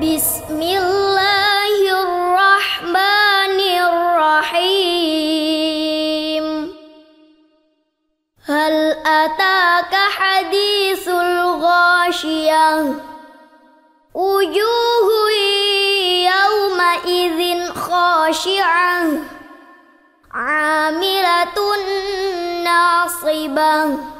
بسم الله الرحمن الرحيم هل أتاك حديث الغاشية وجوه يومئذ خاشعة عاملة ناصبة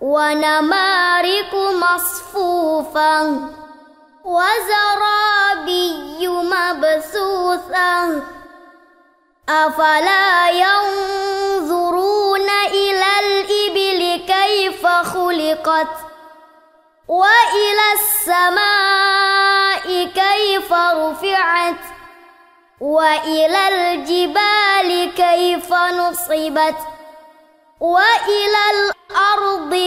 ونمارق مصفوفة وزرابي مبثوثة أفلا ينظرون إلى الإبل كيف خلقت وإلى السماء كيف رفعت وإلى الجبال كيف نصبت وإلى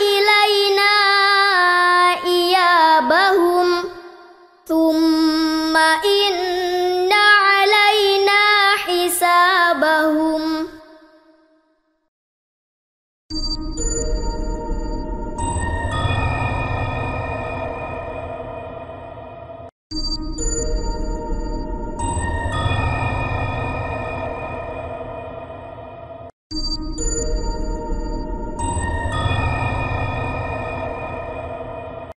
إلينا